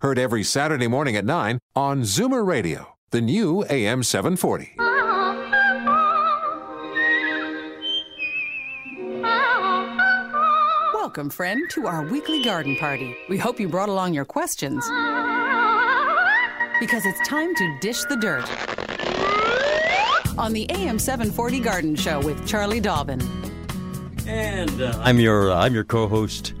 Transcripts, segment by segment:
heard every Saturday morning at 9 on Zoomer Radio, the new AM 740. Welcome, friend, to our weekly garden party. We hope you brought along your questions. Because it's time to dish the dirt. On the AM 740 Garden Show with Charlie Dobbin. And uh, I'm your uh, I'm your co-host.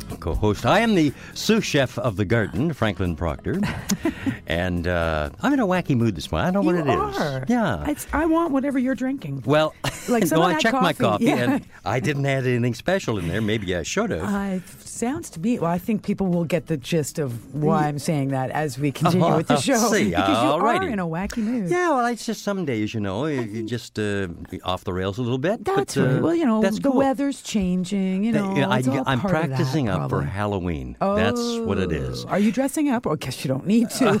co-host. I am the sous chef of the garden, Franklin Proctor, and uh, I'm in a wacky mood this morning. I don't know You what it is. are. Yeah. It's, I want whatever you're drinking. well, Like no, I checked my coffee, coffee, yeah. and I didn't add anything special in there. Maybe I should have. It sounds to me. Well, I think people will get the gist of why I'm saying that as we continue with the show. see. Because you are in a wacky mood. yeah, well, it's just some days, you know, you just uh, off the rails a little bit. That's but, uh, right. Well, you know, that's the cool. weat's changing. You know, I, am of that, practicing up for probably. Halloween. That's what it is. Oh, Are you dressing up? Or I guess you don't need to.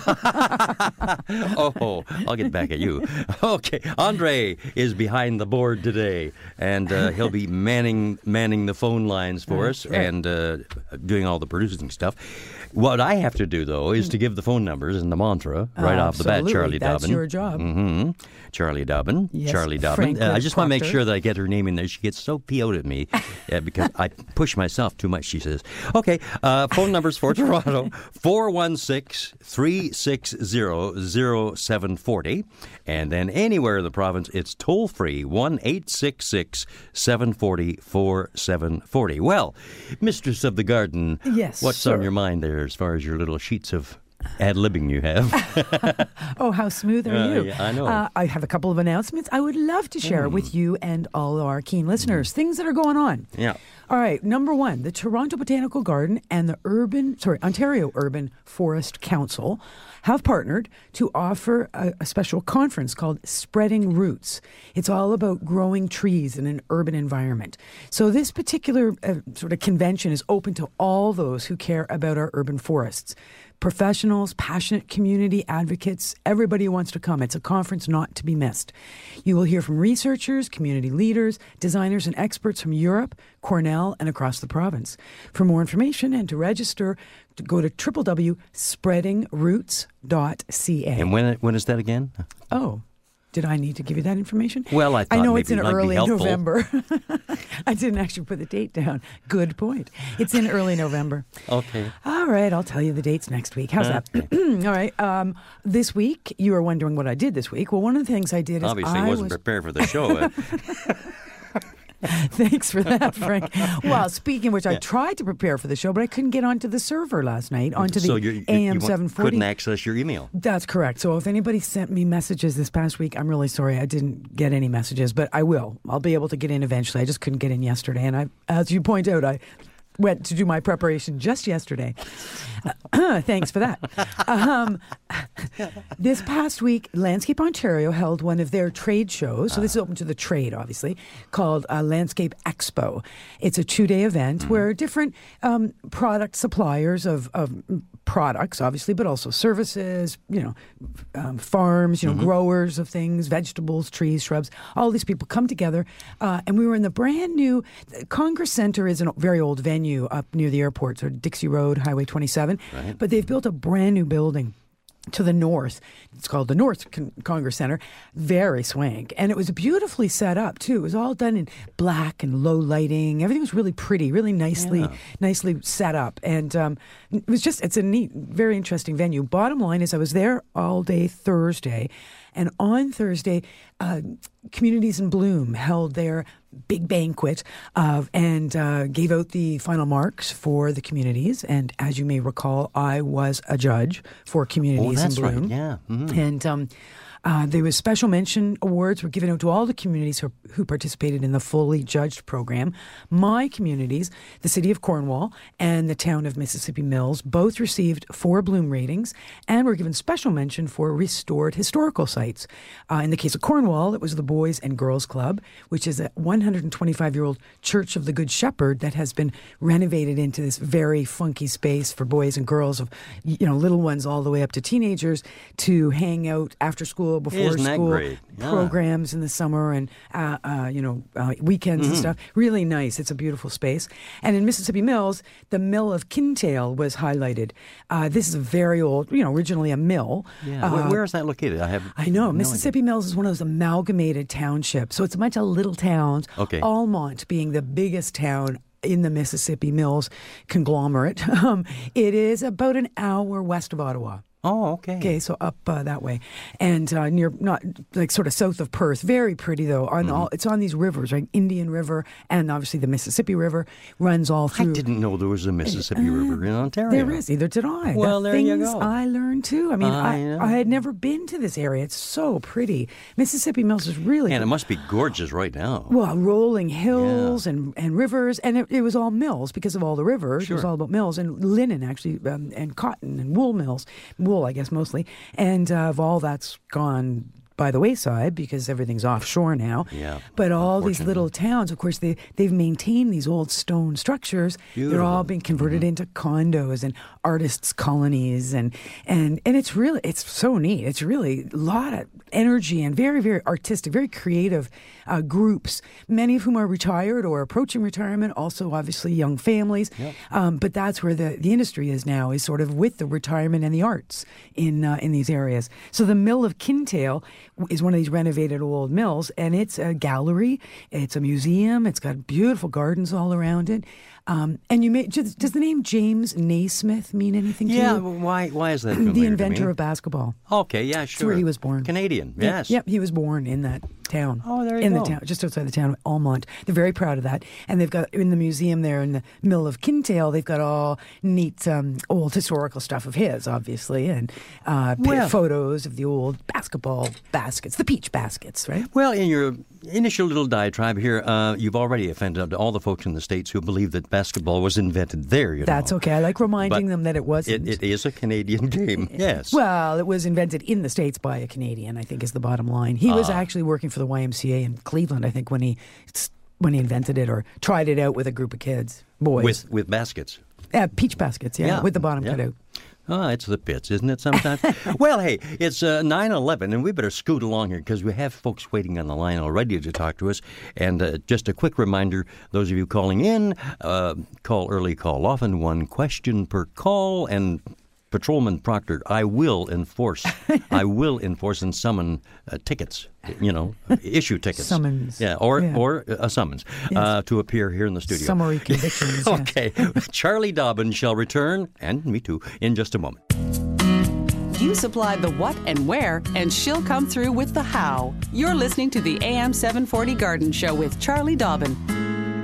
oh, I'll get back at you. Okay, Andre is behind the board today, and uh, he'll be manning manning the phone lines for us right. and uh, doing all the producing stuff. What I have to do though is to give the phone numbers and the mantra right off the bat. Charlie That's Dobbin. your job. hmm Charlie Dobbin. Yes, Charlie Dobbin. Uh, I just want to make sure that I get her name in there. She gets so PO'd at me uh, because I push myself too much, she says. Okay, uh, phone numbers for Toronto 416 360 0740. And then anywhere in the province, it's toll free 1 866 740 4740. Well, Mistress of the Garden, Yes, what's on your mind there as far as your little sheets of ad libbing you have? Oh, how smooth are Uh, you? yeah, I know. Uh, I have a couple of announcements I would love to share Hmm. with you and all our keen listeners. Things that are going on. Yeah. All right. Number one, the Toronto Botanical Garden and the Urban, sorry, Ontario Urban Forest Council have partnered to offer a, a special conference called Spreading Roots. It's all about growing trees in an urban environment. So this particular uh, sort of convention is open to all those who care about our urban forests professionals, passionate community advocates, everybody who wants to come. It's a conference not to be missed. You will hear from researchers, community leaders, designers, and experts from Europe, Cornell, and across the province. For more information and to register, go to www.spreadingroots.ca. And when when is that again? oh. Did I need to give you that information? Well, I I thought know it's in it early. November. I didn't actually put the date down. Good point. It's in early November. Okay. All right, I'll tell you the dates next week. How's that? All right. Um, this week, you were wondering what I did this week. Well, one of the things I did is Obviously, I wasn't was. prepared for the show. Thanks for that, Frank. well, speaking of which, I tried to prepare for the show, but I couldn't get onto the server last night, onto the so you, AM seven forty. couldn't access your email. That's correct. So if anybody sent me messages this past week, I'm really sorry I didn't get any messages, but I will. I'll be able to get in eventually. I just couldn't get in yesterday, and I, as you point out, I went to do my preparation just yesterday. Thanks for that. Um, this past week, Landscape Ontario held one of their trade shows. So this is open to the trade, obviously, called uh, Landscape Expo. It's a two-day event where different um, product suppliers of, of products, obviously, but also services, you know, um, farms, you know, growers of things, vegetables, trees, shrubs. All these people come together, uh, and we were in the brand new Congress Center. is a very old venue up near the airport, so Dixie Road, Highway 27. But they've built a brand new building to the north. It's called the North Con- Congress Center. Very swank. And it was beautifully set up too. It was all done in black and low lighting. Everything was really pretty, really nicely nicely set up. And um, it was just it's a neat, very interesting venue. Bottom line is I was there all day Thursday. And on Thursday, uh, Communities in Bloom held their big banquet of, and uh, gave out the final marks for the communities. And as you may recall, I was a judge for Communities Oh, that's in right. Bloom. Yeah. Mhm. And um, Uh, there was special mention awards were given out to all the communities who, who participated in the fully judged program. My communities, the city of Cornwall and the town of Mississippi Mills, both received four Bloom ratings and were given special mention for restored historical sites. Uh, in the case of Cornwall, it was the Boys and Girls Club, which is a 125 year old Church of the Good Shepherd that has been renovated into this very funky space for boys and girls of you know little ones all the way up to teenagers to hang out after school, before Isn't that school? Yeah. programs in the summer and uh, uh, you know uh, weekends Mm-hmm. and stuff. Really nice. It's a beautiful space. And in Mississippi Mills, the mill of Kintail was highlighted. Uh, this is a very old, you know, originally a mill. Yeah. Where- Uh, where is that located? I have. I know. no Mississippi Mills is one of those amalgamated townships. So it's a bunch of little towns. Okay. Almonte being the biggest town in the Mississippi Mills conglomerate. Um, it is about an hour west of Ottawa. Oh, okay. Okay, so up uh, that way, and uh, near not like sort of south of Perth. Very pretty though. On Mm-hmm. all, it's on these rivers, right? Indian River and obviously the Mississippi River runs all through. I didn't know there was a Mississippi River in Ontario. There is. Either did I. Well, the there you things go. I learned too. I mean, I I, had never been to this area. It's so pretty. Mississippi Mills is really And it must be gorgeous right now. well, rolling hills and, and rivers, and it, it was all mills because of all the rivers. It was all about mills and linen, actually, um, and cotton and wool mills, wool, I guess, mostly. And uh, of all that's gone by the wayside because everything's offshore now. Yeah, But all these little towns, of course, they they've maintained these old stone structures. They're all being converted Mm-hmm. into condos and artists' colonies, and and and it's really it's so neat. It's really a lot of energy and very very artistic, very creative uh, groups. Many of whom are retired or approaching retirement. Also, obviously, young families. Um, but that's where the the industry is now is sort of with the retirement and the arts in uh, in these areas. So the Mill of Kintail is one of these renovated old mills, and it's a gallery. It's a museum. It's got beautiful gardens all around it. Um, and you may does, does the name James Naismith mean anything to Yeah. you? Why? Why is that? The to inventor of basketball. Okay. Yeah. Sure. where he was born. Canadian. Yep, Yes. Yep, he was born in that town. Oh, there you in go. the town, just outside the town of Almonte. They're very proud of that, and they've got in the museum there in the mill of Kintail. They've got all neat um, old historical stuff of his, obviously, and uh, Well- photos of the old basketball baskets, the peach baskets, right? Well, in your initial little diatribe here, uh, you've already offended all the folks in the states who believe that basketball was invented there. You That's know. okay. I like reminding But them that it wasn't. It, it is a Canadian game. Yes. Well, it was invented in the States by a Canadian, I think is the bottom line. He Ah. was actually working for the YMCA in Cleveland, I think, when he when he invented it or tried it out with a group of kids, boys. with with baskets. uh, peach baskets, yeah, with the bottom yeah. cut out. Ah, it's the pits, isn't it, sometimes? well, hey, it's uh, 9-11, and we better scoot along here because we have folks waiting on the line already to talk to us. And uh, just a quick reminder, those of you calling in, uh, call early, call often, one question per call, and Patrolman Proctor, I will enforce, I will enforce and summon uh, tickets, you know, issue tickets. Summons. Yeah, or, Yeah. or a summons uh, to appear here in the studio. Summary convictions. Okay. Charlie Dobbin shall return, and me too, in just a moment. You supply the what and where, and she'll come through with the how. You're listening to the AM 740 Garden Show with Charlie Dobbin.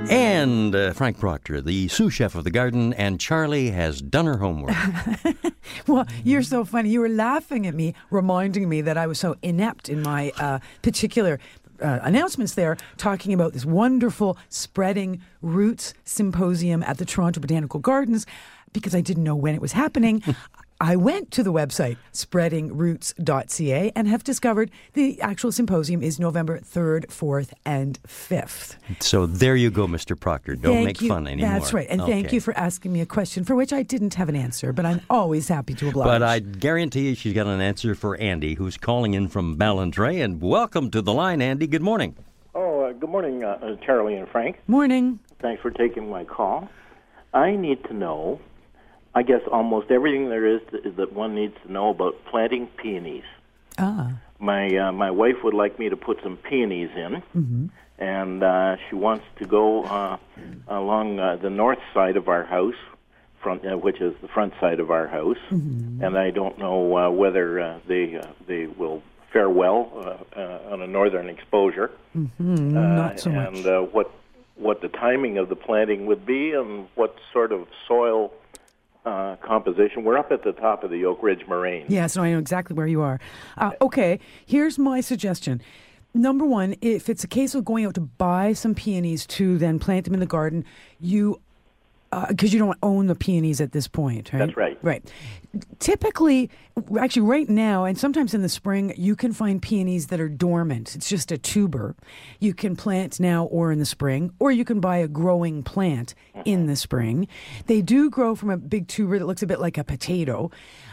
And uh, Frank Proctor, the sous chef of the garden, and Charlie has done her homework. Well, you're so funny. You were laughing at me, reminding me that I was so inept in my uh, particular uh, announcements there, talking about this wonderful spreading roots symposium at the Toronto Botanical Gardens because I didn't know when it was happening. I went to the website spreadingroots.ca and have discovered the actual symposium is November 3rd, 4th, and 5th. so there you go, Mr. Proctor. Don't Thank make you. fun anymore. That's right. And thank you for asking me a question for which I didn't have an answer, but I'm always happy to oblige. But I guarantee you she's got an answer for Andy, who's calling in from Ballantrae. And welcome to the line, Andy. Good morning. Oh, uh, good morning, uh, Charlie and Frank. Morning. Thanks for taking my call. I need to know, I guess almost everything there is to, that one needs to know about planting peonies. Ah. My uh, my wife would like me to put some peonies in, and uh, she wants to go uh, along uh, the north side of our house, front, uh, which is the front side of our house, and I don't know uh, whether uh, they uh, they will fare well uh, uh, on a northern exposure. Not so much. and uh, what what the timing of the planting would be, and what sort of soil uh, composition. We're up at the top of the Oak Ridge Moraine. Yeah, so I know exactly where you are. Uh, okay, here's my suggestion. Number one, if it's a case of going out to buy some peonies to then plant them in the garden, you because uh, you don't own the peonies at this point, right? That's right. Right. Typically, actually, right now, and sometimes in the spring, you can find peonies that are dormant. It's just a tuber. You can plant now or in the spring, or you can buy a growing plant in the spring. They do grow from a big tuber that looks a bit like a potato.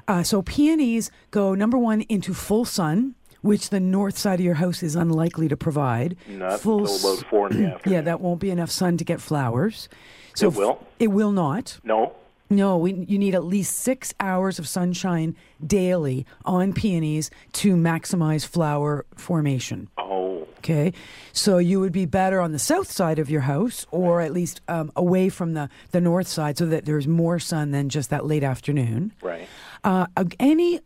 Uh, so peonies go number one into full sun which the north side of your house is unlikely to provide. Not Full until about four in the afternoon. Yeah, that won't be enough sun to get flowers. So it will. It will not. No. No, we, you need at least six hours of sunshine daily on peonies to maximize flower formation. Oh. Okay. So you would be better on the south side of your house or at least um, away from the, the north side so that there's more sun than just that late afternoon. Right. Uh, any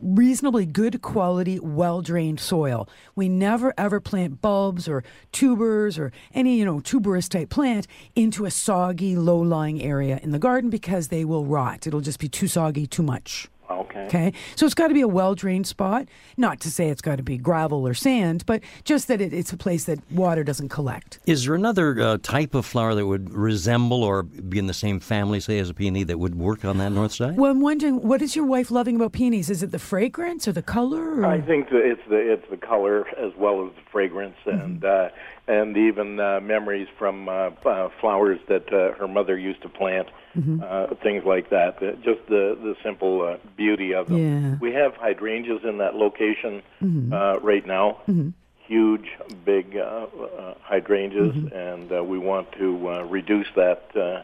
reasonably good quality, well drained soil. We never ever plant bulbs or tubers or any, you know, tuberous type plant into a soggy, low lying area in the garden because they will rot. It'll just be too soggy, too much. Okay. Okay. So it's got to be a well drained spot. Not to say it's got to be gravel or sand, but just that it, it's a place that water doesn't collect. Is there another uh, type of flower that would resemble or be in the same family, say, as a peony that would work on that north side? Well, I'm wondering, what is your wife loving about peonies? Is it the fragrance or the color? Or? I think that it's the it's the color as well as the fragrance mm-hmm. and uh, and even uh, memories from uh, uh, flowers that uh, her mother used to plant, mm-hmm. uh, things like that. Uh, just the the simple uh, beauty of them. Yeah. We have hydrangeas in that location mm-hmm. uh, right now. Mm-hmm. Huge, big uh, uh, hydrangeas, mm-hmm. and uh, we want to uh, reduce that uh,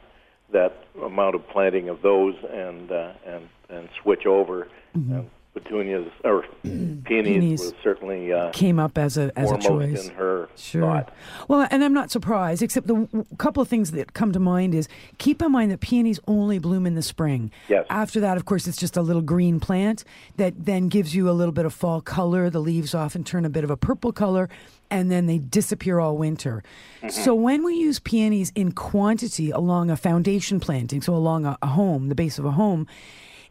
that amount of planting of those and uh, and and switch over. Mm-hmm. And petunias or peonies, peonies was certainly uh, came up as a as a choice in her sure. thought. Well, and I'm not surprised. Except the w- couple of things that come to mind is keep in mind that peonies only bloom in the spring. Yes. After that, of course, it's just a little green plant that then gives you a little bit of fall color. The leaves often turn a bit of a purple color, and then they disappear all winter. Mm-hmm. So when we use peonies in quantity along a foundation planting, so along a, a home, the base of a home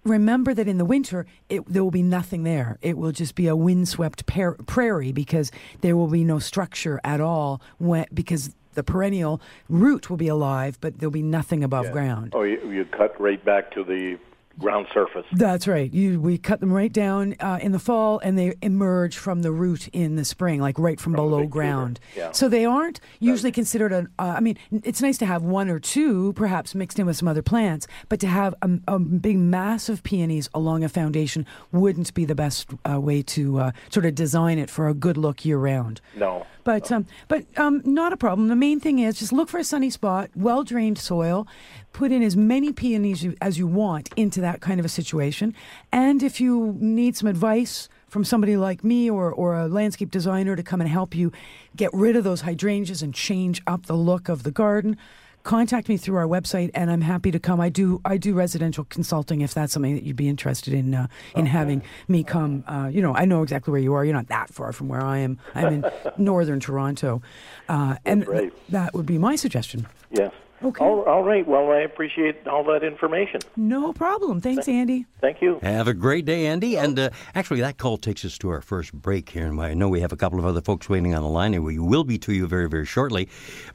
remember that in the winter, it, there will be nothing there. It will just be a windswept par- prairie because there will be no structure at all when, because the perennial root will be alive, but there'll be nothing above yeah. ground. Oh, you, you cut right back to the ground surface. That's right. You, we cut them right down uh, in the fall, and they emerge from the root in the spring, like right from, from below ground. Yeah. So they aren't usually considered an. Uh, I mean, it's nice to have one or two, perhaps mixed in with some other plants, but to have a, a big mass of peonies along a foundation wouldn't be the best uh, way to uh, sort of design it for a good look year round. No. But um, but um, not a problem. The main thing is just look for a sunny spot, well drained soil. Put in as many peonies as you want into that kind of a situation. And if you need some advice from somebody like me or, or a landscape designer to come and help you get rid of those hydrangeas and change up the look of the garden, contact me through our website, and I'm happy to come. I do I do residential consulting if that's something that you'd be interested in uh, in okay. having me come. Uh, you know, I know exactly where you are. You're not that far from where I am. I'm in northern Toronto, uh, and th- that would be my suggestion. Yes. Okay. All, all right. Well, I appreciate all that information. No problem. Thanks, Andy. Thank you. Have a great day, Andy. And uh, actually, that call takes us to our first break here. And I know we have a couple of other folks waiting on the line, and we will be to you very, very shortly.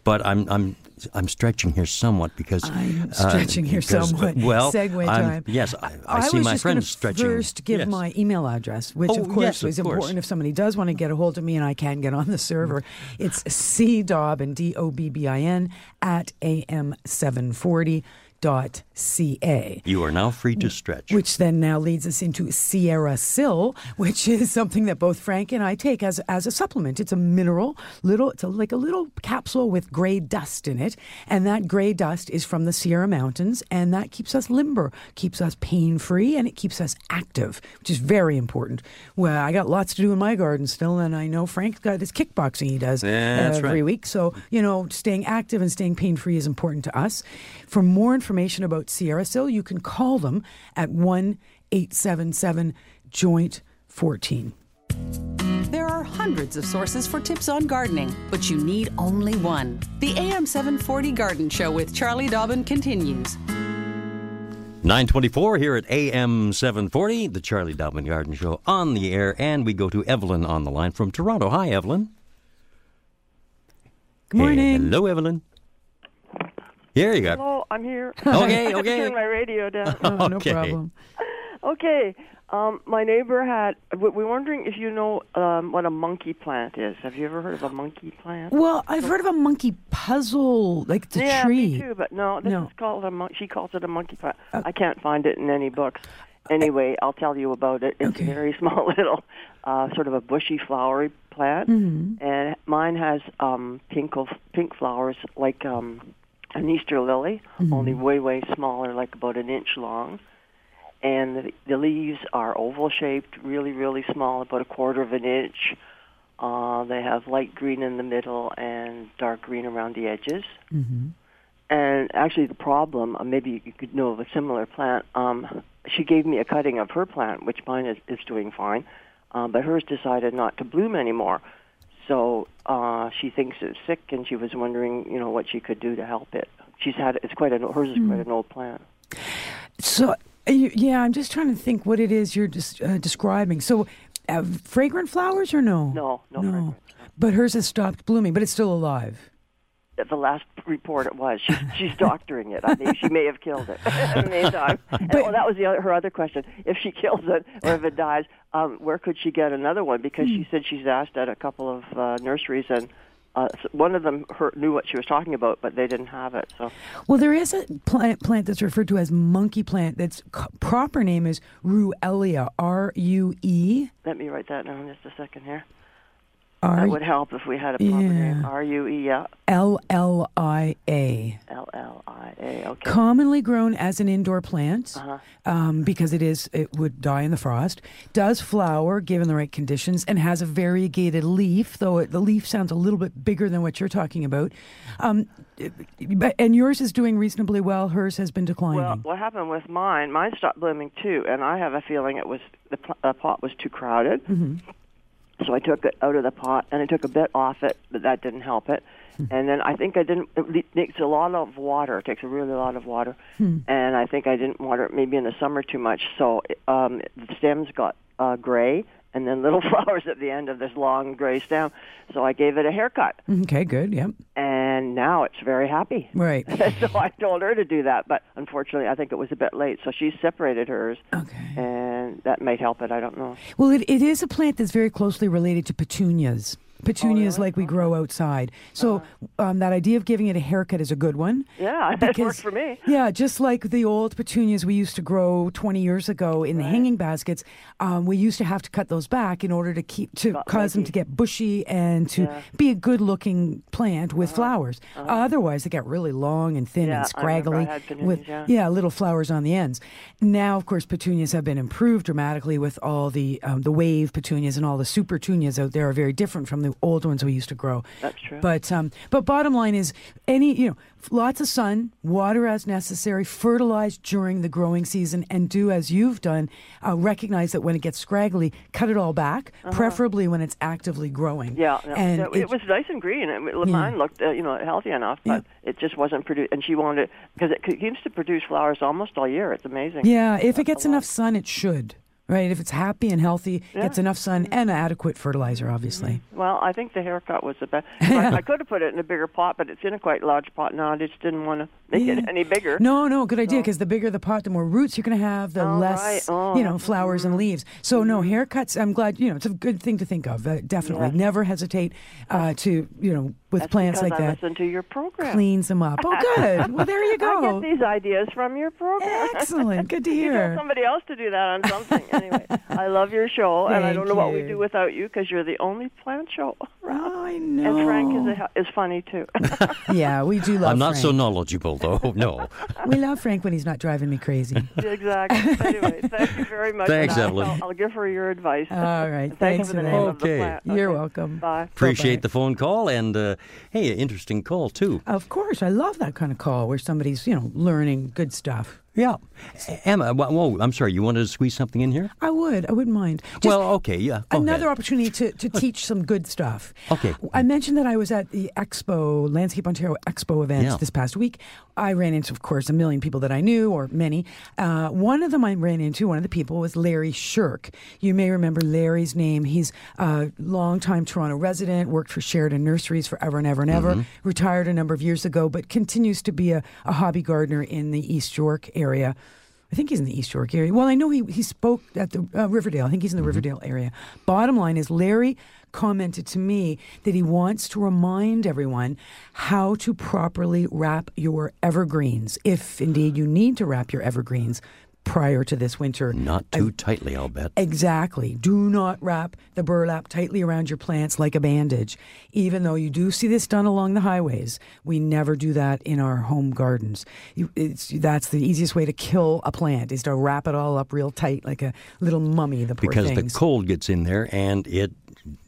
But I'm, I'm I'm stretching here somewhat because I'm uh, stretching uh, here because, somewhat. Well, segue I'm, time. Yes, I, I, I see my friends stretching. First, give yes. my email address, which oh, of course yes, of is course. important if somebody does want to get a hold of me and I can get on the server. It's cdobbin d o b b i n at am seven forty ca. You are now free to stretch. Which then now leads us into Sierrasil, which is something that both Frank and I take as as a supplement. It's a mineral, little it's a, like a little capsule with gray dust in it, and that gray dust is from the Sierra Mountains, and that keeps us limber, keeps us pain free, and it keeps us active, which is very important. Well, I got lots to do in my garden still, and I know Frank's got his kickboxing he does yeah, every right. week. So you know, staying active and staying pain free is important to us. For more information about Sierrasil, you can call them at 1 877 Joint 14. There are hundreds of sources for tips on gardening, but you need only one. The AM 740 Garden Show with Charlie Dobbin continues. 924 here at AM 740, the Charlie Dobbin Garden Show on the air, and we go to Evelyn on the line from Toronto. Hi, Evelyn. Good morning. Hello, Evelyn. Here you go. Hello, I'm here. Okay, I okay. Turn my radio down. Oh, no Okay. problem. okay. Um, my neighbor had. we- We're wondering if you know um, what a monkey plant is. Have you ever heard of a monkey plant? Well, I've heard of a monkey puzzle, like the yeah, tree. me too. But no, this No. Uh, is called a. Mon- she calls it a monkey plant. I can't find it in any books. Anyway, I'll tell you about it. It's Okay. a very small little, uh, sort of a bushy, flowery plant, Mm-hmm. and mine has um, pink pink flowers like um, an Easter lily, Mm-hmm. only way way smaller, like about an inch long. And the, the leaves are oval shaped, really really small, about a quarter of an inch. Uh, they have light green in the middle and dark green around the edges. Mm-hmm. And actually, the problem, uh, maybe you could know of a similar plant. Um, she gave me a cutting of her plant, which mine is, is doing fine, um, but hers decided not to bloom anymore. So uh, she thinks it's sick, and she was wondering, you know, what she could do to help it. She's had it's quite an hers is quite an old plant. So, uh, yeah, I'm just trying to think what it is you're just uh, describing. So, uh, fragrant flowers or no? No, no, fragrance. But hers has stopped blooming, but it's still alive. The last report, it was she, she's doctoring it. I think she may have killed it in the meantime. And, But- oh, that was the other, her other question. If she kills it or if it dies, um, where could she get another one? Because Hmm. she said she's asked at a couple of uh, nurseries, and uh, one of them her, knew what she was talking about, but they didn't have it. So Well, there is a plant, plant that's referred to as monkey plant. That's c- proper name is Ruellia. R U E let me write that down just a second here. R That would help if we had a proper name. Yeah. R U E L L I A. L L I A. Okay. Commonly grown as an indoor plant Uh-huh. um, because it is it would die in the frost. Does flower given the right conditions and has a variegated leaf, though it, the leaf sounds a little bit bigger than what you're talking about. Um, but, and yours is doing reasonably well. Hers has been declining. Well, what happened with mine? Mine stopped blooming too, and I have a feeling it was the pl- uh, pot was too crowded. Mm-hmm. So I took it out of the pot and I took a bit off it, but that didn't help it. Hmm. And then I think I didn't. It takes a lot of water. It takes a really lot of water, Hmm. and I think I didn't water it maybe in the summer too much. So um, the stems got uh, gray, and then little flowers at the end of this long gray stem. So I gave it a haircut, okay, good. Yep. and now it's very happy. Right. so I told her to do that, but unfortunately, I think it was a bit late. So she separated hers, Okay. That might help it. I don't know. Well, it, it is a plant that's very closely related to petunias. Petunias, like we grow outside. So um, that idea of giving it a haircut is a good one. Yeah, it worked for me. Yeah, just like the old petunias we used to grow 20 years ago in the hanging baskets, um, we used to have to cut those back in order to keep to Got cause them to get bushy and to Yeah. Uh-huh. be a good-looking plant with flowers. Otherwise, they get really long and thin Yeah, and I I scraggly had petunias, with yeah. little flowers on the ends. Now, of course, petunias have been improved dramatically with all the um, the wave petunias and all the super petunias out there are very different from the old ones we used to grow. That's true. But um, but bottom line is any you know lots of sun, water as necessary, fertilize during the growing season, and do as you've done. Uh, recognize that when it gets scraggly, cut it all back, preferably when it's actively growing. Uh-huh. Yeah, no, and it, it was nice and green. It, it- mine looked, uh, you know, healthy enough, but it just wasn't produced. And she wanted because it seems to produce flowers almost all year. It's amazing. Yeah, if it gets enough sun, it should. Right, if it's happy and healthy, Yeah. gets enough sun and adequate fertilizer, obviously. Well, I think the haircut was the best. I, I could have put it in a bigger pot, but it's in a quite large pot now. I just didn't want to make Yeah. it any bigger. No, no, good idea. Because the bigger the pot, the more roots you're going to have, the Oh, less right. Oh, you know flowers and leaves. So no haircuts. I'm glad you know it's a good thing to think of. Uh, definitely, never hesitate uh, to you know with That's plants like I that. listen to your program. Cleans them up. Oh, good. Well, there you go. I get these ideas from your program. Excellent. Good to You hear. somebody else to do that on something. anyway, I love your show, and I don't know what we you. do without you because you're the only plant show around. Oh, I know. And Frank is a, is funny too. yeah, we do love. Frank. I'm not so knowledgeable, though. No. We love Frank when he's not driving me crazy. exactly. Anyway, thank you very much. Thanks, I'll- Evelyn. I'll, I'll give her your advice. All right. Thank Thanks you for for the that. name of the Okay. plant. You're Okay. welcome. Bye. Appreciate Bye-bye. the phone call and, uh, hey, an interesting call, too. Of course, I love that kind of call where somebody's you know learning good stuff. Yeah. Emma, wh- whoa, I'm sorry, you wanted to squeeze something in here? I would. I wouldn't mind. Just well, okay, yeah. another ahead. opportunity to, to teach some good stuff. Okay. I mentioned that I was at the Expo, Landscape Ontario Expo event Yeah. this past week. I ran into, of course, a million people that I knew, or many. Uh, one of them I ran into, one of the people was Larry Sherk. You may remember Larry's name. He's a longtime Toronto resident, worked for Sheridan Nurseries forever and ever and ever, retired a number of years ago, but continues to be a, a hobby gardener in the East York area. I think he's in the East York area. Well, I know he, he spoke at the uh, Riverdale. I think he's in the Riverdale area. Bottom line is, Larry commented to me that he wants to remind everyone how to properly wrap your evergreens, if indeed you need to wrap your evergreens prior to this winter. Not too tightly, I'll bet. Exactly. Do not wrap the burlap tightly around your plants like a bandage. Even though you do see this done along the highways, we never do that in our home gardens. You, it's, that's the easiest way to kill a plant is to wrap it all up real tight like a little mummy. The poor because things. the cold gets in there and it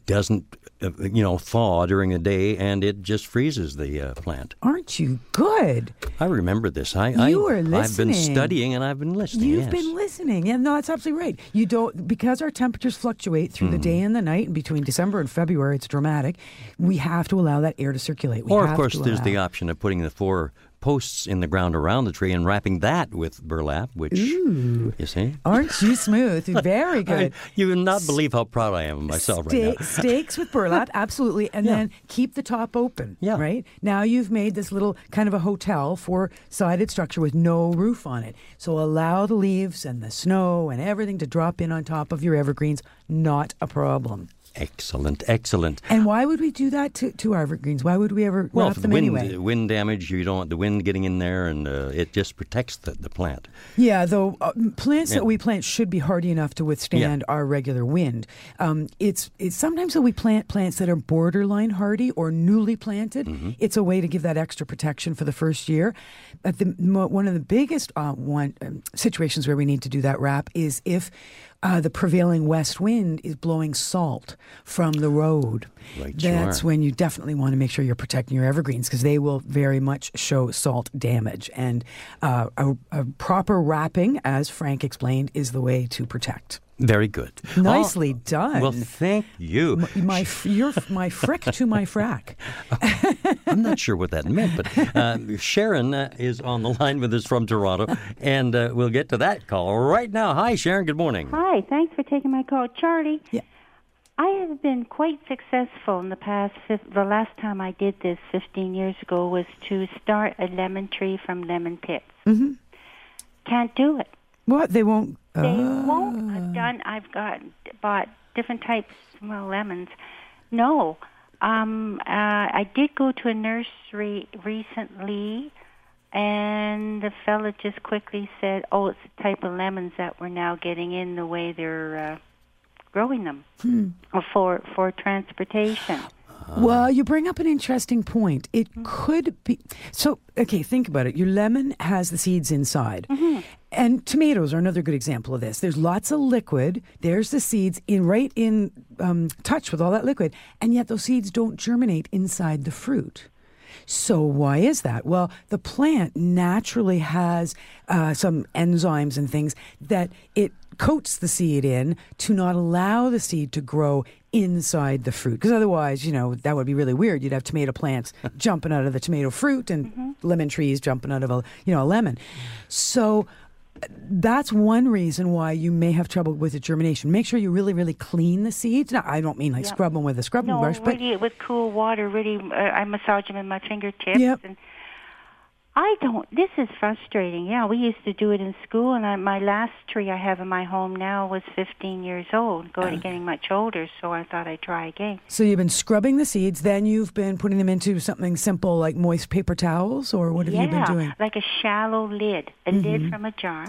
doesn't, you know, thaw during the day and it just freezes the uh, plant. Aren't you good? I remember this. I, You I, were I've been studying and I've been listening. You've yes. been listening. Yeah, no, that's absolutely right. You don't because our temperatures fluctuate through the Hmm. day and the night, and between December and February, it's dramatic. We have to allow that air to circulate. We Or, of course, there's the option of putting the four posts in the ground around the tree and wrapping that with burlap, which, you see? Aren't you smooth? Very good. I- you will not believe how proud I am of myself right now. Stakes with burlap, absolutely, and Yeah. then keep the top open. Yeah. Right now, you've made this little kind of a hotel four-sided structure with no roof on it. So allow the leaves and the snow and everything to drop in on top of your evergreens. Not a problem. Excellent, excellent. And why would we do that to, to our evergreens? Why would we ever Well, wrap them wind, anyway? wind damage, you don't want the wind getting in there, and uh, it just protects the, the plant. Yeah, though uh, plants Yeah. that we plant should be hardy enough to withstand our regular wind. Um, it's it's sometimes that we plant plants that are borderline hardy or newly planted. Mm-hmm. It's a way to give that extra protection for the first year. But the one of the biggest uh, one um, situations where we need to do that wrap is if. Uh, the prevailing west wind is blowing salt from the road. Right That's when you definitely want to make sure you're protecting your evergreens because they will very much show salt damage. And uh, a, a proper wrapping, as Frank explained, is the way to protect. Very good. Nicely Oh, done. Well, thank you. M- My, f- you're my frick to my frack. I'm not sure what that meant, but uh, Sharon uh, is on the line with us from Toronto, and uh, we'll get to that call right now. Hi, Sharon. Good morning. Hi, thanks for taking my call. Charlie, Yeah. I have been quite successful in the past. The last time I did this 15 years ago was to start a lemon tree from lemon pits. Mm-hmm. Can't do it. What they won't. They uh, won't. I've done. I've got bought different types well lemons. No, um, uh, I did go to a nursery recently, and the fella just quickly said, "Oh, it's the type of lemons that we're now getting in the way they're uh, growing them uh, for for transportation." Well, you bring up an interesting point. It could be so. Okay, think about it. Your lemon has the seeds inside, and tomatoes are another good example of this. There's lots of liquid. There's the seeds in right in um, touch with all that liquid, and yet those seeds don't germinate inside the fruit. So why is that? Well, the plant naturally has uh, some enzymes and things that it coats the seed in to not allow the seed to grow inside the fruit. Because otherwise, you know, that would be really weird. You'd have tomato plants jumping out of the tomato fruit and lemon trees jumping out of a you know a lemon. So that's one reason why you may have trouble with the germination. Make sure you really, really clean the seeds. Now, I don't mean like Yep. scrub them with a scrubbing No, brush, but really, with cool water. Really, uh, I massage them in my fingertips. Yep. And I don't. This is frustrating. Yeah, we used to do it in school, and I, my last tree I have in my home now was 15 years old, going to getting much older. So I thought I'd try again. So you've been scrubbing the seeds, then you've been putting them into something simple like moist paper towels, or what have yeah, you been doing? Mm-hmm. like a shallow lid, a lid from a jar,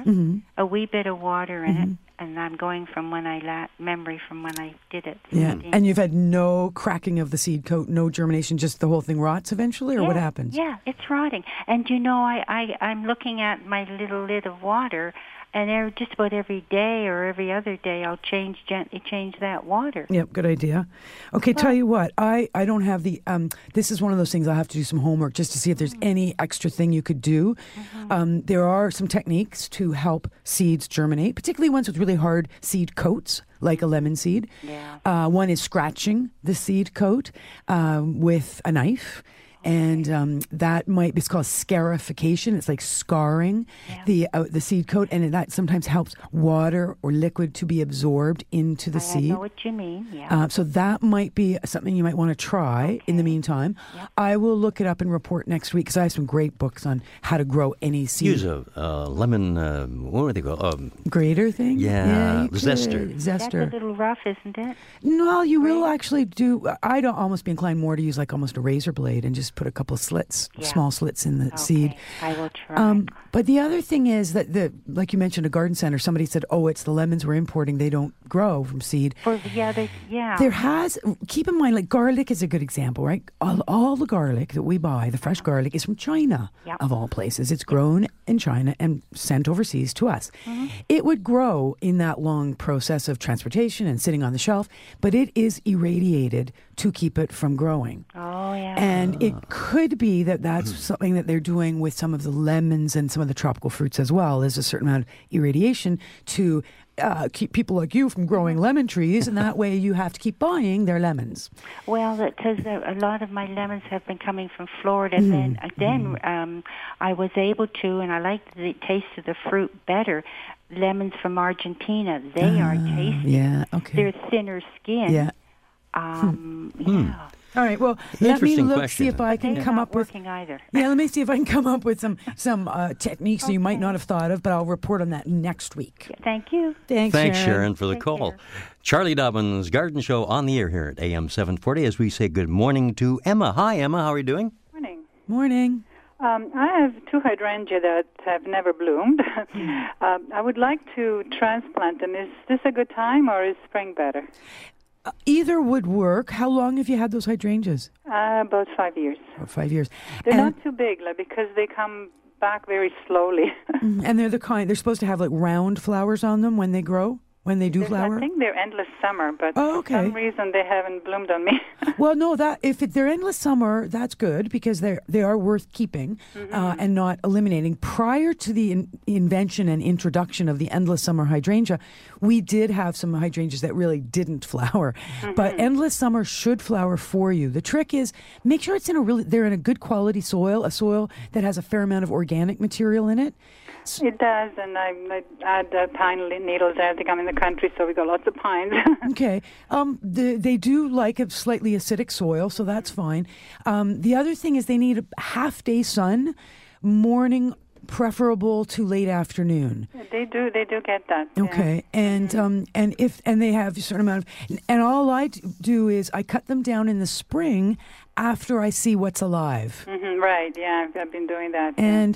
a wee bit of water in it, and I'm going from when I la- memory from when I did it. Yeah, 15 and you've had no cracking of the seed coat, no germination, just the whole thing rots eventually, or what happens? Yeah, it's rotting. And you know, I, I I'm looking at my little lid of water, and every, just about every day or every other day, I'll change gently change that water. Yep, good idea. Okay, tell you what, I, I don't have the. Um, this is one of those things I'll have to do some homework just to see if there's any extra thing you could do. Um, there are some techniques to help seeds germinate, particularly ones with really hard seed coats, like a lemon seed. Yeah. Uh, one is scratching the seed coat um, with a knife. And um, that might it's called scarification. It's like scarring the uh, the seed coat, and that sometimes helps water or liquid to be absorbed into the I seed. know what you mean. Yeah. Uh, so that might be something you might want to try in the meantime. I will look it up and report next week because I have some great books on how to grow any seed. Use a uh, lemon. Uh, what are they called? Um, grater thing. Yeah, you zester. could. That's a little rough, isn't it? No, you will actually do. I'd almost be inclined more to use like almost a razor blade and just put a couple of slits, Yeah. small slits in the seed. I will try. Um, but the other thing is that the like you mentioned, a garden center. Somebody said, "Oh, it's the lemons we're importing. They don't grow from seed." For yeah, they, yeah. There has keep in mind like garlic is a good example, right? All, all the garlic that we buy, the fresh garlic, is from China Yep. of all places. It's grown in China and sent overseas to us. It would grow in that long process of transportation and sitting on the shelf, but it is irradiated to keep it from growing. oh yeah. And it could be that that's something that they're doing with some of the lemons and some of the tropical fruits as well. There's a certain amount of irradiation to uh, keep people like you from growing lemon trees, and that way you have to keep buying their lemons. Well, because a lot of my lemons have been coming from Florida, and then Mm-hmm. then um, I was able to, and I liked the taste of the fruit better. Lemons from Argentina, they are tasty. Ah, Yeah, okay. They're thinner skin. Yeah. Um, Yeah. All right. Well, let me look question. see if I can They're come not up with. working either. Yeah, let me see if I can come up with some some uh, techniques that you might not have thought of, but I'll report on that next week. Thank you. Thanks, Thanks, Sharon. Sharon, for the Take call. care. Charlie Dobbins Garden Show on the air here at AM 740 as we say good morning to Emma. Hi, Emma. How are you doing? Morning. Morning. Um, I have two hydrangea that have never bloomed. um, I would like to transplant them. Is this a good time or is spring better? Uh, either would work. How long have you had those hydrangeas? Uh, about five years. Or five years. They're and, not too big like, because they come back very slowly. and they're the kind. They're supposed to have like round flowers on them when they grow, when they do There's- flower. I think they're endless summer, but Oh, for some reason they haven't bloomed on me. Well, no, that if it, they're endless summer, that's good because they they are worth keeping uh, and not eliminating. Prior to the in, invention and introduction of the endless summer hydrangea, we did have some hydrangeas that really didn't flower, but endless summer should flower for you. The trick is make sure it's in a really they're in a good quality soil, a soil that has a fair amount of organic material in it. it does, and I, I add uh, pine needles. I think I'm in the country, so we got lots of pines. Okay. Um, the, they do like a slightly acidic soil, so that's fine. Um, the other thing is they need a half day sun, morning preferable to late afternoon. they do, they do get that. yeah. Okay, and um, and if and they have a certain amount of, and all I do is I cut them down in the spring after I see what's alive, Mhm, right? Yeah, I've, I've been doing that. yeah.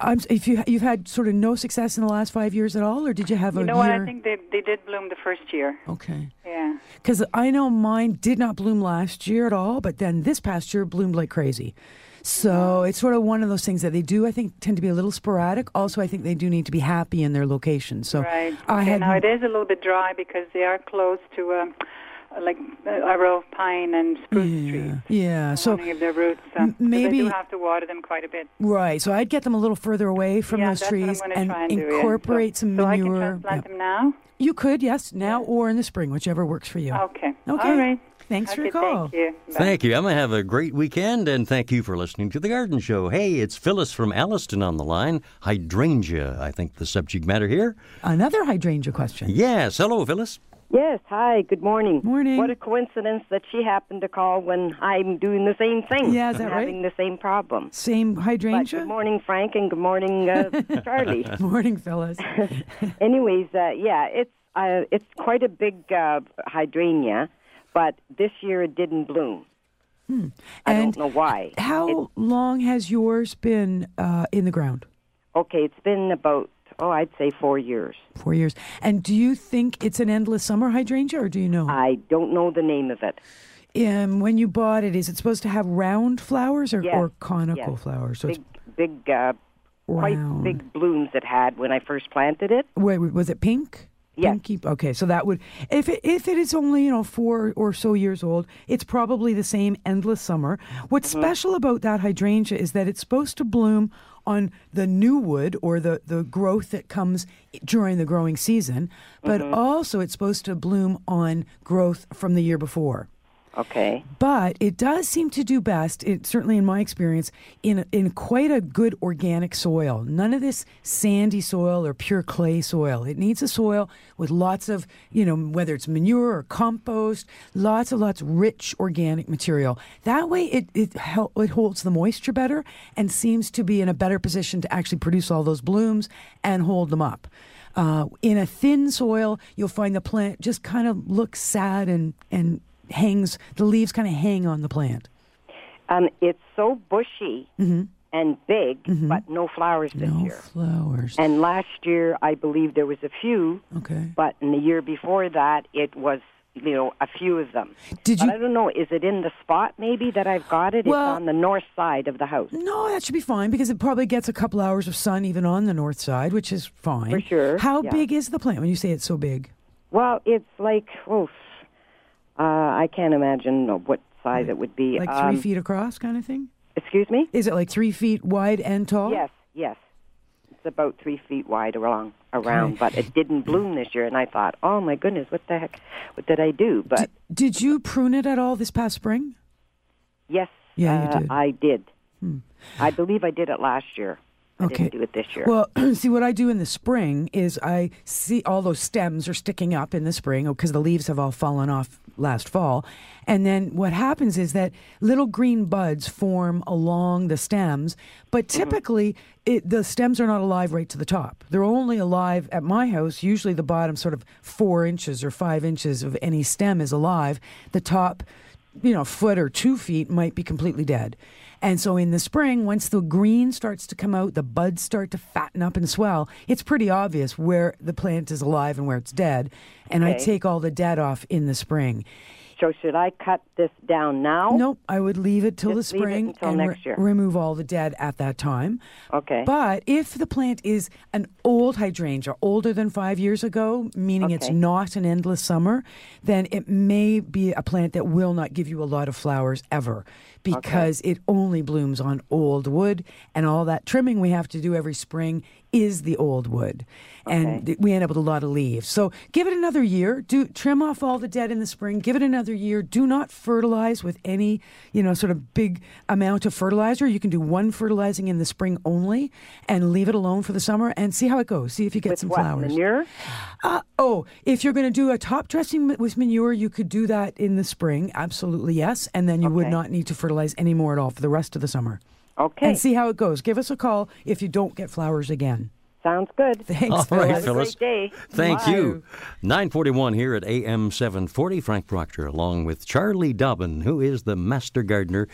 I'm, if you you've had sort of no success in the last five years at all, or did you have a you know what? year? I think they they did bloom the first year. okay. Yeah. Because I know mine did not bloom last year at all, but then this past year bloomed like crazy. So it's sort of one of those things that they do, I think, tend to be a little sporadic. Also, I think they do need to be happy in their location. So Right. I Okay, had now it is a little bit dry because they are close to um, like uh, a row of pine and spruce yeah, trees. yeah. So Warning of their roots. Uh, maybe- I do have to water them quite a bit. right, so I'd get them a little further away from yeah, those trees what and try and do, yeah. incorporate so, some so manure. I can transplant Yeah. them now. You could, yes, now or in the spring, whichever works for you. Okay. Okay. All right. Thanks for okay, your call. Thank you. Bye. Thank you, Emma. Have a great weekend, and thank you for listening to The Garden Show. Hey, it's Phyllis from Alliston on the line. Hydrangea, I think the subject matter here. Another hydrangea question. Yes. Hello, Phyllis. Yes, hi, good morning. Morning. What a coincidence that she happened to call when I'm doing the same thing. Yeah, is that right? Having the same problem. Same But hydrangea. good morning, Frank, and good morning, uh, Charlie. Good morning, Phyllis. Anyways, uh, yeah, it's uh, it's quite a big uh, hydrangea, but this year it didn't bloom. I Hmm. And don't know why. How It- long has yours been uh, in the ground? okay, it's been about oh, I'd say four years. Four years. And do you think it's an endless summer hydrangea, or do you know? I don't know the name of it. um, when you bought it, is it supposed to have round flowers or, Yes, or conical yes. flowers? So Big, big uh, quite big blooms it had when I first planted it. Wait, was it pink? Yes. Pinky? Okay, so that would if it if it is only you know four or so years old, it's probably the same endless summer. What's Mm-hmm. special about that hydrangea is that it's supposed to bloom on the new wood or the the growth that comes during the growing season, but Mm-hmm. also it's supposed to bloom on growth from the year before. Okay. But it does seem to do best, it, certainly in my experience, in in quite a good organic soil. None of this sandy soil or pure clay soil. It needs a soil with lots of, you know, whether it's manure or compost, lots and lots of rich organic material. That way, it it hel- it holds the moisture better and seems to be in a better position to actually produce all those blooms and hold them up. Uh, in a thin soil, you'll find the plant just kind of looks sad and and hangs the leaves kind of hang on the plant. Um, it's so bushy and big, but no flowers this Mm-hmm. No year. flowers. And last year, I believe there was a few, Okay. but in the year before that, it was you know a few of them. Did but you- I don't know. Is it in the spot maybe that I've got it? Well- it's on the north side of the house. No, that should be fine because it probably gets a couple hours of sun even on the north side, which is fine. For sure, How yeah. big is the plant when you say it's so big? Well, it's like oh, uh, I can't imagine what size it would be. Like three Um, feet across, kind of thing? Excuse me. Is it like three feet wide and tall? Yes, yes. It's about three feet wide around, around, but it didn't bloom this year. And I thought, oh my goodness, what the heck? What did I do? But Did you prune it at all this past spring? yes, Yeah, uh, did. Hmm. I did. I believe I did it last year. Okay. do it this year. Well, see, what I do in the spring is I see all those stems are sticking up in the spring oh, because the leaves have all fallen off last fall. And then what happens is that little green buds form along the stems, but mm-hmm. typically it, the stems are not alive right to the top. They're only alive at my house. Usually the bottom sort of four inches or five inches of any stem is alive. The top, you know, foot or two feet might be completely dead. And so in the spring, once the green starts to come out, the buds start to fatten up and swell, it's pretty obvious where the plant is alive and where it's dead. And I take all the dead off in the spring. So should I cut this down now? Nope, I would leave it till Just the spring until and next year. remove all the dead at that time. Okay. But if the plant is an old hydrangea, older than five years ago, meaning it's not an endless summer, then it may be a plant that will not give you a lot of flowers ever because it only blooms on old wood and all that trimming we have to do every spring is the old wood and Okay. we end up with a lot of leaves so give it another year do trim off all the dead in the spring give it another year do not fertilize with any you know sort of big amount of fertilizer you can do one fertilizing in the spring only and leave it alone for the summer and see how it goes see if you get With some what flowers manure? uh, oh, if you're going to do a top dressing with manure, you could do that in the spring. Absolutely, yes. And then you would not need to fertilize anymore at all for the rest of the summer. Okay, And see how it goes. Give us a call if you don't get flowers again. Sounds good. Thanks, All right, Phyllis. Have a Phyllis. great day. Thank you. 941 here at AM 740. Frank Proctor, along with Charlie Dobbin, who is the master gardener,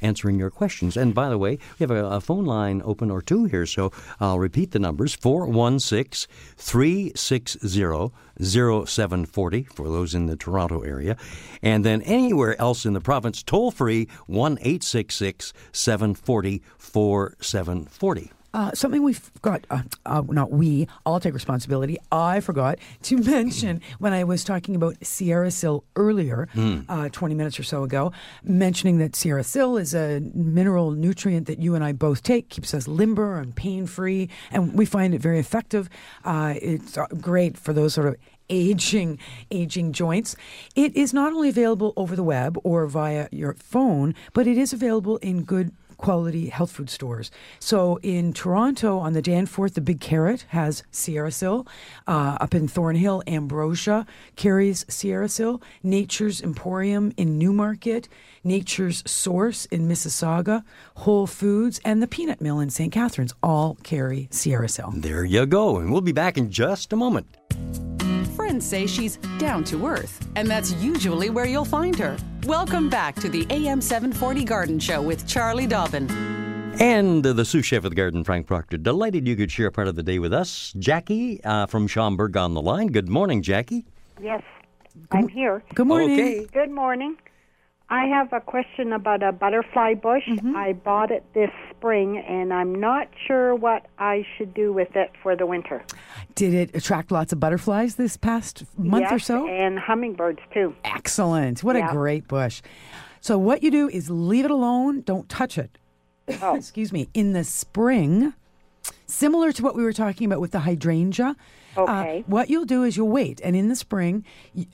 answering your questions. And by the way, we have a, a phone line open or two here, so I'll repeat the numbers 416 360 0740 for those in the Toronto area. And then anywhere else in the province, toll free 1 866 740 4740. Uh, something we forgot, uh, uh, not we, I'll take responsibility. I forgot to mention when I was talking about Sierrasil earlier, uh, 20 minutes or so ago, mentioning that Sierrasil is a mineral nutrient that you and I both take, keeps us limber and pain free, and we find it very effective. Uh, it's uh, great for those sort of aging aging joints. It is not only available over the web or via your phone, but it is available in good quality health food stores. So in Toronto on the Danforth, the Big Carrot has Sierrasil. Uh, up in Thornhill, Ambrosia carries Sierrasil. Nature's Emporium in Newmarket, Nature's Source in Mississauga, Whole Foods, and the Peanut Mill in St. Catharines all carry Sierrasil. There you go. And we'll be back in just a moment. Friends say she's down to earth, and that's usually where you'll find her. Welcome back to the AM 740 Garden Show with Charlie Dobbin. And uh, the sous chef of the garden, Frank Proctor. Delighted you could share part of the day with us. Jackie uh, from Schomberg on the line. Good morning, Jackie. Yes, I'm here. Good morning. Okay. Good morning. I have a question about a butterfly bush. Mm-hmm. I bought it this spring, and I'm not sure what I should do with it for the winter. Did it attract lots of butterflies this past month yes, or so? and hummingbirds too. Excellent. What Yeah. a great bush. So, what you do is leave it alone, don't touch it. Oh. Excuse me. In the spring, similar to what we were talking about with the hydrangea. Uh, what you'll do is you'll wait, and in the spring,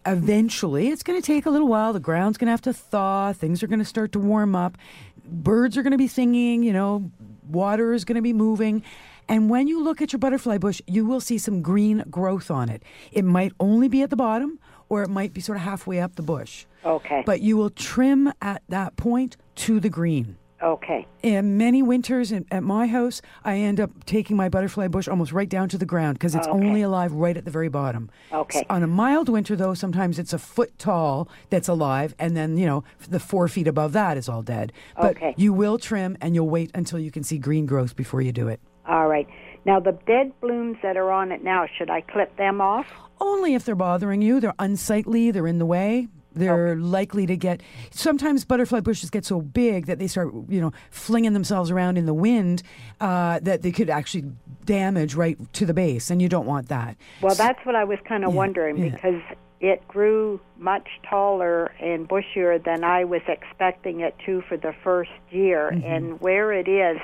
eventually, it's going to take a little while. The ground's going to have to thaw. Things are going to start to warm up. Birds are going to be singing. You know, water is going to be moving. And when you look at your butterfly bush, you will see some green growth on it. It might only be at the bottom, or it might be sort of halfway up the bush. Okay. But you will trim at that point to the green. Okay. And many winters in, at my house, I end up taking my butterfly bush almost right down to the ground because it's Okay. only alive right at the very bottom. Okay. S- on a mild winter, though, sometimes it's a foot tall that's alive, and then, you know, the four feet above that is all dead. But Okay. you will trim and you'll wait until you can see green growth before you do it. All right. Now, the dead blooms that are on it now, should I clip them off? Only if they're bothering you, they're unsightly, they're in the way. They're likely to get. Sometimes butterfly bushes get so big that they start, you know, flinging themselves around in the wind uh, that they could actually damage right to the base, and you don't want that. Well, that's what I was kind of Yeah, wondering yeah. because it grew much taller and bushier than I was expecting it to for the first year. Mm-hmm. And where it is,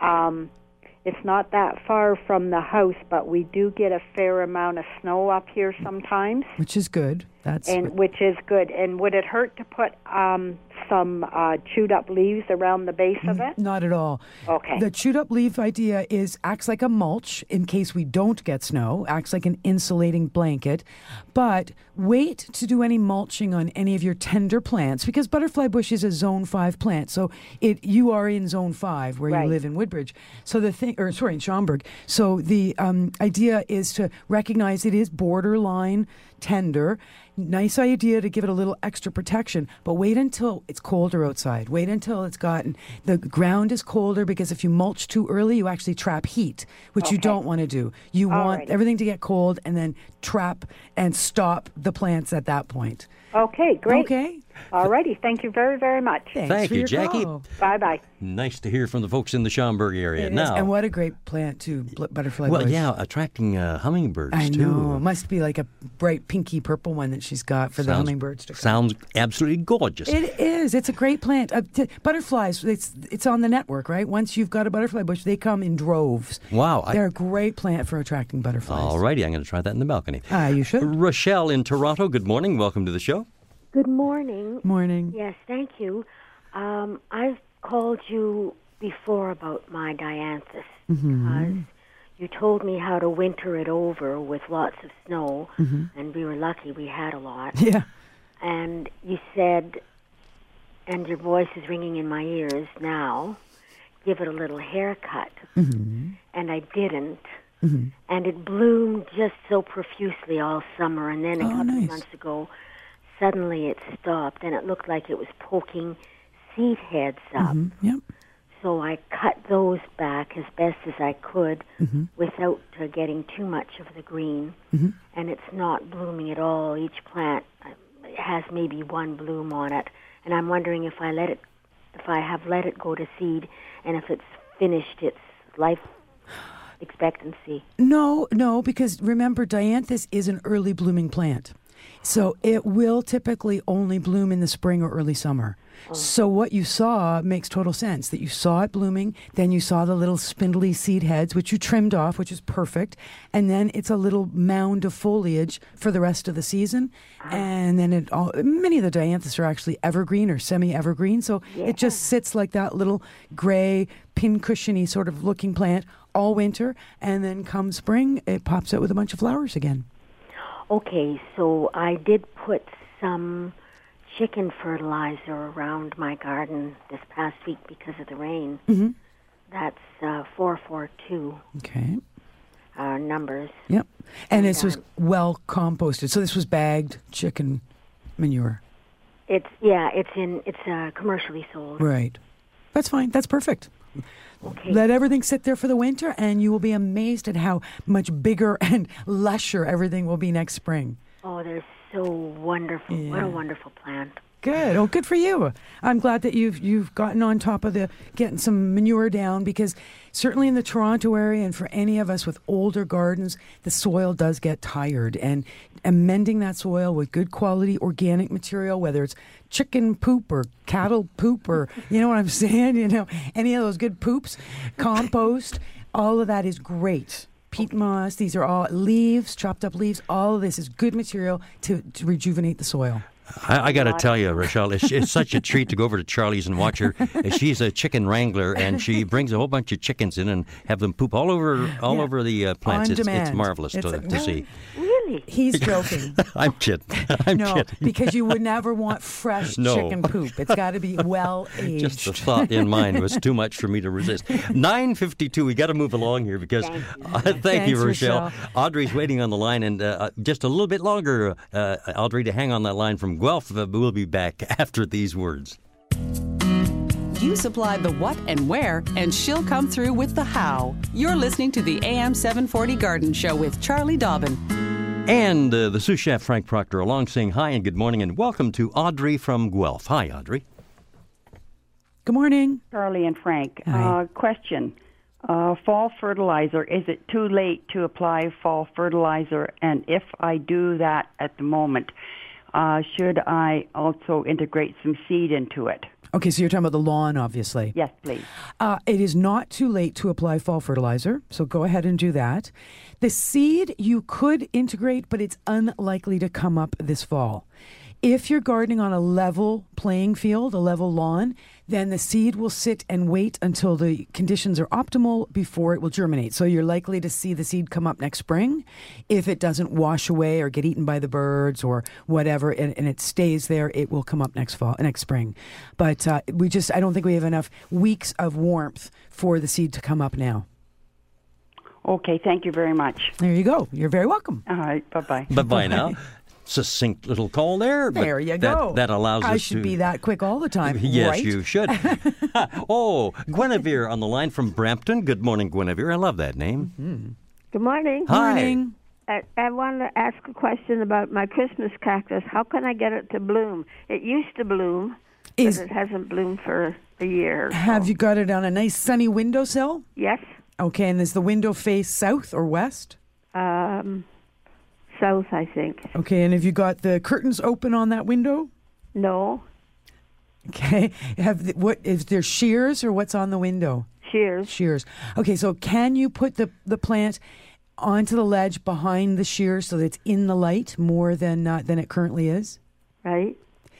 um, it's not that far from the house, but we do get a fair amount of snow up here sometimes, which is good. That's and which is good. And would it hurt to put um, some uh, chewed up leaves around the base of it? Not at all. Okay. The chewed up leaf idea is acts like a mulch in case we don't get snow, acts like an insulating blanket. But wait to do any mulching on any of your tender plants because butterfly bush is a zone 5 plant. So it you are in zone 5 where Right. you live in Woodbridge. So the thing or sorry, in Schomberg. So the um, idea is to recognize it is borderline tender. Nice idea to give it a little extra protection, but wait until it's colder outside. Wait until it's gotten the ground is colder because if you mulch too early, you actually trap heat, which you don't want to do. You All want righty. everything to get cold and then trap and stop the plants at that point. Okay, great. Okay. All righty. Thank you very, very much. Thanks Thank for you, your Jackie. Bye bye. Nice to hear from the folks in the Schomberg area. It is. now, And what a great plant too, bl- butterfly well, bush. yeah, attracting uh, hummingbirds I too. know. It must be like a bright pinky purple one that she's got for the hummingbirds to come. Sounds absolutely gorgeous. It is. It's a great plant. Uh, t- butterflies. It's it's on the network, right? Once you've got a butterfly bush, they come in droves. Wow, They're a great plant for attracting butterflies. All righty, I'm going to try that in the balcony. Ah, you should. Rochelle in Toronto, good morning. Welcome to the show. Good morning. Morning. Yes, thank you. Um, I've called you before about my dianthus mm-hmm. because you told me how to winter it over with lots of snow, mm-hmm. and we were lucky we had a lot. Yeah. And you said, and your voice is ringing in my ears now, give it a little haircut. Mm-hmm. And I didn't. And it bloomed just so profusely all summer, and then a Oh, couple nice. months ago, suddenly it stopped, and it looked like it was poking seed heads up. Yep. So I cut those back as best as I could Mm-hmm. without uh, getting too much of the green. And it's not blooming at all. Each plant uh, has maybe one bloom on it, and I'm wondering if I let it, if I have let it go to seed, and if it's finished its life expectancy. No, no, because remember, dianthus is an early blooming plant. So it will typically only bloom in the spring or early summer. Mm. So what you saw makes total sense that you saw it blooming, then you saw the little spindly seed heads, which you trimmed off, which is perfect, and then it's a little mound of foliage for the rest of the season. Uh-huh. And then it all, many of the dianthus are actually evergreen or semi-evergreen, so it just sits like that little gray, pincushiony sort of looking plant all winter, and then come spring, it pops out with a bunch of flowers again. Okay, so I did put some chicken fertilizer around my garden this past week because of the rain. Mm-hmm. That's uh, 442 Okay. Our numbers. Yep. And this was well composted. So this was bagged chicken manure. It's yeah, it's in it's uh, commercially sold. Right. That's fine. That's perfect. Okay. Let everything sit there for the winter, and you will be amazed at how much bigger and lusher everything will be next spring. Oh, they're so wonderful. What a wonderful plant. Good. Oh, good for you. I'm glad that you've you've gotten on top of the getting some manure down because certainly in the Toronto area and for any of us with older gardens, the soil does get tired and amending that soil with good quality organic material, whether it's chicken poop or cattle poop or you know what I'm saying, you know, any of those good poops, compost, all of that is great peat moss. These are all leaves, chopped up leaves. All of this is good material to, to rejuvenate the soil. I, I got to tell you, Rochelle, it's, it's such a treat to go over to Charlie's and watch her. She's a chicken wrangler, and she brings a whole bunch of chickens in and have them poop all over all Yeah. over the uh, plants. It's, it's marvelous It's to, to see. Really? He's joking. I'm kidding. I'm no, kidding. because you would never want fresh No. chicken poop. It's got to be well aged. Just the thought in mind was too much for me to resist. 952, we got to move along here because Thank uh, thank you, Rochelle. Rochelle. Audrey's waiting on the line, and uh, just a little bit longer, uh, Audrey, to hang on that line from Guelph. Uh, we'll be back after these words. You supply the what and where, and she'll come through with the how. You're listening to the AM 740 Garden Show with Charlie Dobbin. And uh, the sous chef, Frank Proctor, along saying hi and good morning, and welcome to Audrey from Guelph. Hi, Audrey. Good morning. Charlie and Frank. Uh, question. Uh, fall fertilizer, is it too late to apply fall fertilizer? And if I do that at the moment, uh, should I also integrate some seed into it? Okay, so you're talking about the lawn, obviously. Yes, please. Uh, it is not too late to apply fall fertilizer, so go ahead and do that. The seed you could integrate, but it's unlikely to come up this fall. If you're gardening on a level playing field, a level lawn, then the seed will sit and wait until the conditions are optimal before it will germinate. So you're likely to see the seed come up next spring. If it doesn't wash away or get eaten by the birds or whatever, and, and it stays there, it will come up next fall, next spring. But uh, we just, I don't think we have enough weeks of warmth for the seed to come up now. Okay, thank you very much. There you go. You're very welcome. All right, bye bye. Bye bye now. Succinct little call there. There you that, go. That allows I us should to. be that quick all the time. Yes, right? you should. oh, Guinevere on the line from Brampton. Good morning, Guinevere. I love that name. Good morning. Hi. Morning. I, I want to ask a question about my Christmas cactus. How can I get it to bloom? It used to bloom, Is- but it hasn't bloomed for a year. or so. Have you got it on a nice sunny windowsill? Yes. Okay, and is the window face south or west? Um, south, I think. Okay, and have you got the curtains open on that window? No Okay, have the, what is there shears or what's on the window? shears. Shears. Okay, so can you put the the plant onto the ledge behind the shears so that it's in the light more than uh, than it currently is? Right.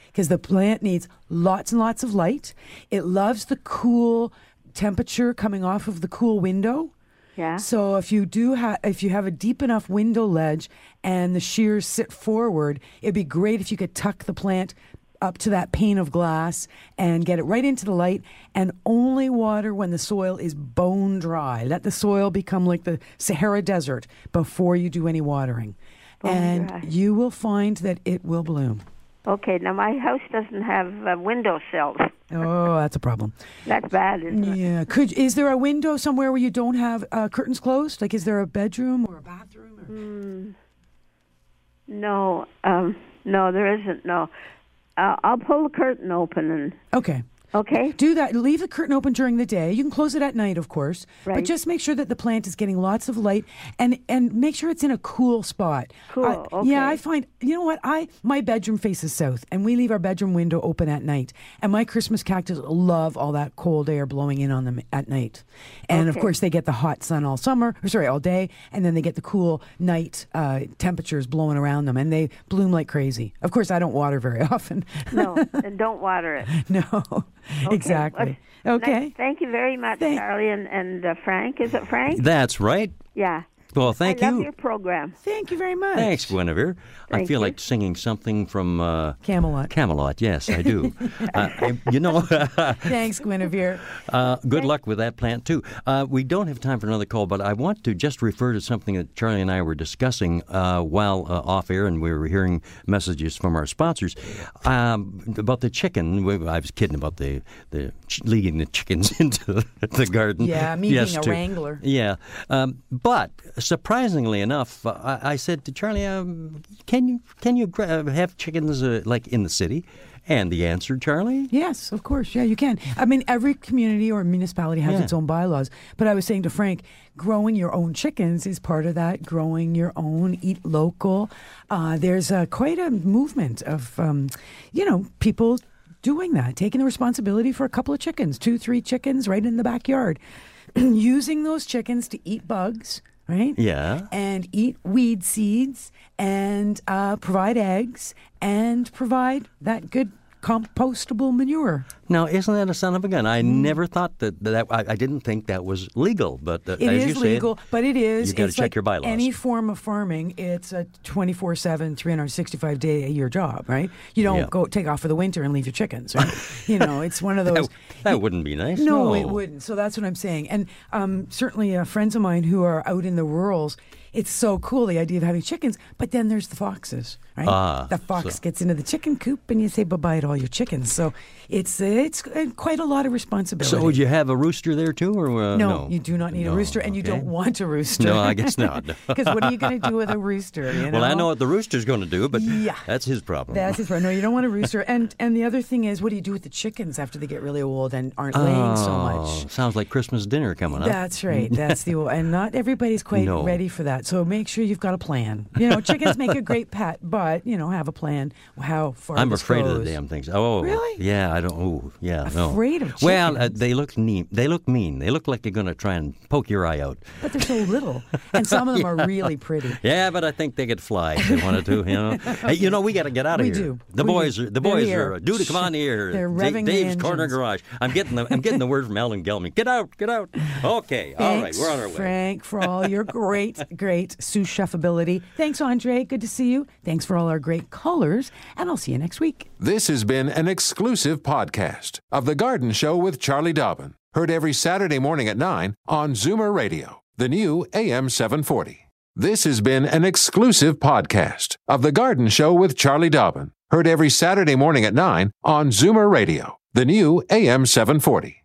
because the plant needs lots and lots of light. It loves the cool temperature coming off of the cool window. Yeah. So if you do have if you have a deep enough window ledge and the shears sit forward, it'd be great if you could tuck the plant up to that pane of glass and get it right into the light and only water when the soil is bone dry. Let the soil become like the Sahara Desert before you do any watering. And you will find that it will bloom. Okay. Now my house doesn't have uh, window sills. Oh, that's a problem. That's bad, isn't it? Yeah. Could is there a window somewhere where you don't have uh, curtains closed? Like, is there a bedroom or a bathroom? Or... Hmm. No. Um, no, there isn't. No. Uh, I'll pull the curtain open and. Okay. Okay. Do that. Leave the curtain open during the day. You can close it at night, of course. Right. But just make sure that the plant is getting lots of light and and make sure it's in a cool spot. Cool, I- okay. Yeah, I find you know what I my bedroom faces south, and we leave our bedroom window open at night. And my Christmas cactus love all that cold air blowing in on them at night. And of course, they get the hot sun all summer, or sorry, all day, and then they get the cool night uh, temperatures blowing around them, and they bloom like crazy. Of course, I don't water very often. No, and don't water it. no, Okay, exactly. well, Okay. nice- Thank you very much, Thank- Charlie and, and uh, Frank. Is it Frank? That's right. Yeah. Well, thank I love you. your program. Thank you very much. Thanks, Guinevere. I feel you. like singing something from uh, Camelot. Camelot. Yes, I do. uh, I- you know, Thanks, Guinevere. uh, good luck with that plant too. Uh, we don't have time for another call, but I want to just refer to something that Charlie and I were discussing uh, while uh, off air, and we were hearing messages from our sponsors um, about the chicken. I was kidding about the the ch- leading the chickens into the garden. Yeah, me Yes, being a to- wrangler. Yeah, um, but surprisingly enough, uh, I, I said to Charlie, um, "Can you can you gra- uh, have chickens uh, like in the city?" And the answer, Charlie? Yes, of course. Yeah, you can. I mean, every community or municipality has Yeah. its own bylaws. But I was saying to Frank, growing your own chickens is part of that. Growing your own, eat local. Uh, there's uh, quite a movement of, um, you know, people doing that, taking the responsibility for a couple of chickens, two, three chickens right in the backyard, using those chickens to eat bugs. Right? Yeah. And eat weed seeds and uh, provide eggs and provide that good compostable manure. Now, isn't that a son of a gun? I never thought that, that I, I didn't think that was legal, but uh, It as is you said, legal, but it is. You got to check like your bylaws. Any form of farming, it's a 24 7, 365 day a year job, right? You don't Yeah. go take off for the winter and leave your chickens, right? you know, it's one of those. that, that wouldn't be nice. No, it wouldn't. So that's what I'm saying. And um, certainly, uh, friends of mine who are out in the rurals, it's so cool the idea of having chickens. But then there's the foxes, right? Ah, the fox so- gets into the chicken coop, and you say bye bye to all your chickens. So it's it's uh, quite a lot of responsibility. So would you have a rooster there too, or uh, no, no, you do not need No, a rooster, and you don't want a rooster. No, I guess not. Because what are you going to do with a rooster? You Well, I know? know what the rooster's going to do, but Yeah. that's his problem. That's his problem. No, you don't want a rooster. And and the other thing is, what do you do with the chickens after they get really old and aren't laying so much? Oh, Sounds like Christmas dinner coming up. That's right. That's the and not everybody's quite No. ready for that. So make sure you've got a plan. You know, chickens make a great pet, but you know, have a plan how far. I'm afraid of the damn things. Oh, Really? Yeah, I don't. Oh, yeah, no. Afraid of Well, uh, they look neat. They look mean. They look like they're going to try and poke your eye out. But they're so little, and some of them are really pretty. Yeah, but I think they could fly if they wanted to. You know, hey, you know, we got to get out of We here. do. The We boys do. are. The boys are. Dude, come on here. They're revving the Dave's Corner. Garage. I'm getting the. I'm getting the word from Ellen Gelman. Get out. Get out. Okay. all right. We're on our way. Frank, for all your great, great, great sous chef ability. Thanks, Andre. Good to see you. Thanks for all our great callers, and I'll see you next week. This has been an exclusive podcast of The Garden Show with Charlie Dobbin. Heard every Saturday morning at 9 on Zoomer Radio, the new AM 740. This has been an exclusive podcast of The Garden Show with Charlie Dobbin. Heard every Saturday morning at 9 on Zoomer Radio, the new AM 740.